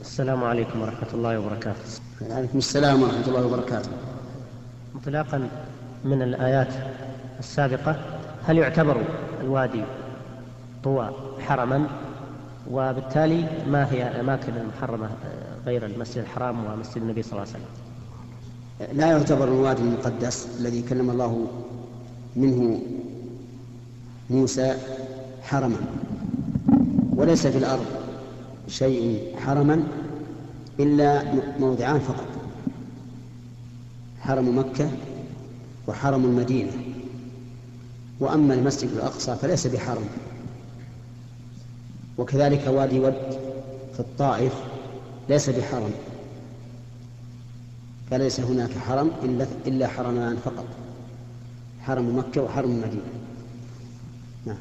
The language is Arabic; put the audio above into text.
السلام عليكم ورحمة الله وبركاته. وعليكم السلام ورحمة الله وبركاته. انطلاقا من الآيات السابقة هل يعتبر الوادي طوى حرما؟ وبالتالي ما هي الأماكن المحرمة غير المسجد الحرام ومسجد النبي صلى الله عليه وسلم؟ لا يعتبر الوادي المقدس الذي كلم الله منه موسى حرما. وليس في الأرض. شيء حرما إلا موضعان فقط. حرم مكة وحرم المدينة. وأما المسجد الأقصى فليس بحرم. وكذلك وادي ود في الطائف ليس بحرم. فليس هناك حرم إلا إلا حرمان فقط. حرم مكة وحرم المدينة. نعم.